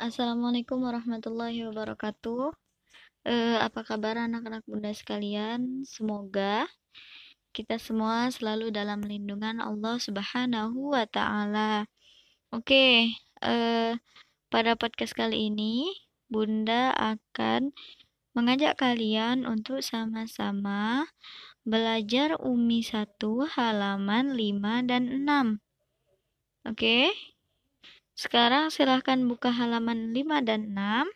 Assalamualaikum warahmatullahi wabarakatuh. Eh, apa kabar anak-anak bunda sekalian? Semoga kita semua selalu dalam lindungan Allah Subhanahu wa Ta'ala. Oke, eh, pada podcast kali ini, Bunda akan mengajak kalian untuk sama-sama belajar Umi 1 halaman 5 dan 6. Oke? Sekarang silahkan buka halaman 5 dan 6.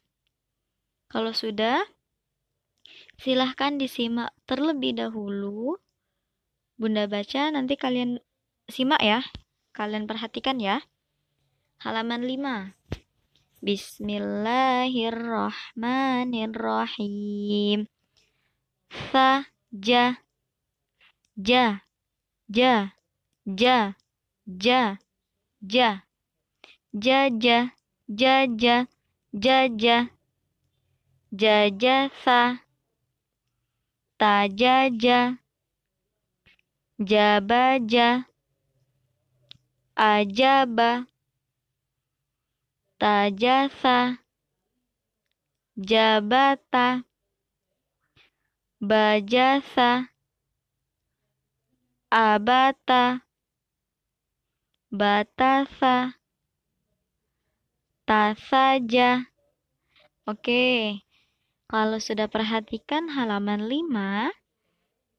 Kalau sudah, silahkan disimak terlebih dahulu. Bunda baca, nanti kalian simak ya. Kalian perhatikan ya. Halaman 5. Bismillahirrahmanirrahim. Fa, ja, ja, ja, ja, ja, ja jaja jaja jaja. Jajasa tajaja. Jabaja. Ajaba. Tajasa. Jabata. Bajasa. Abata. Batasa tas saja. Oke, kalau sudah perhatikan halaman 5,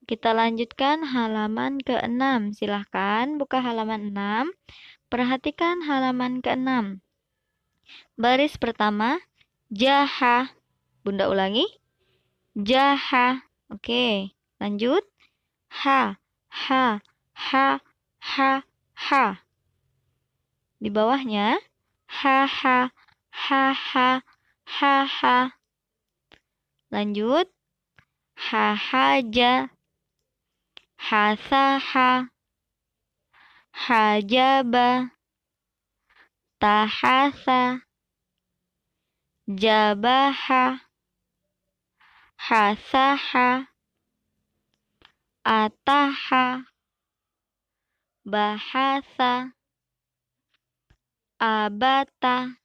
kita lanjutkan halaman ke-6. Silahkan buka halaman 6. Perhatikan halaman ke-6. Baris pertama, jaha. Bunda ulangi. Jaha. Oke, lanjut. Ha, ha, ha, ha, ha. Di bawahnya, ha ha ha ha ha ha. Lanjut. Ha haja hasaha hajaba tahasa jabaha hasaha ataha bahasa abata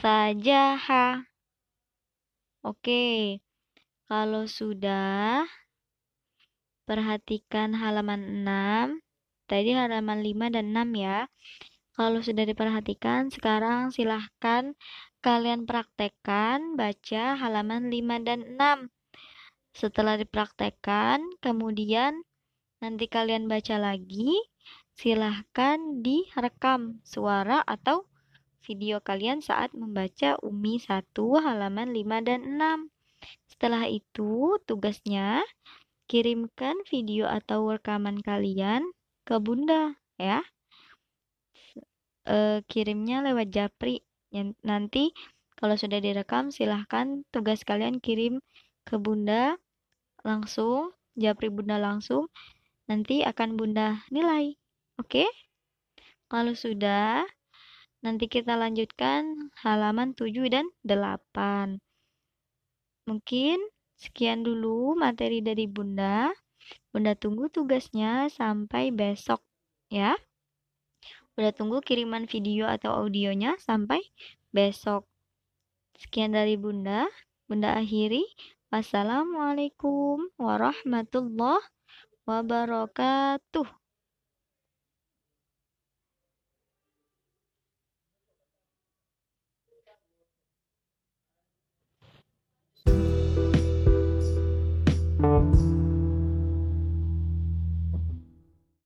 sajaha Oke, kalau sudah perhatikan halaman 6. Tadi halaman 5 dan 6 ya. Kalau sudah diperhatikan, sekarang silahkan kalian praktekkan baca halaman 5 dan 6. Setelah dipraktekkan, kemudian nanti kalian baca lagi silahkan direkam suara atau video kalian saat membaca UMI 1 halaman 5 dan 6. Setelah itu, tugasnya kirimkan video atau rekaman kalian ke Bunda ya. E, kirimnya lewat Japri. Nanti kalau sudah direkam silahkan tugas kalian kirim ke Bunda langsung, Japri Bunda langsung. Nanti akan Bunda nilai. Oke? Kalau sudah, nanti kita lanjutkan halaman 7 dan 8. Mungkin sekian dulu materi dari Bunda. Bunda tunggu tugasnya sampai besok ya. Bunda tunggu kiriman video atau audionya sampai besok. Sekian dari Bunda. Bunda akhiri. Wassalamualaikum warahmatullahi wabarakatuh.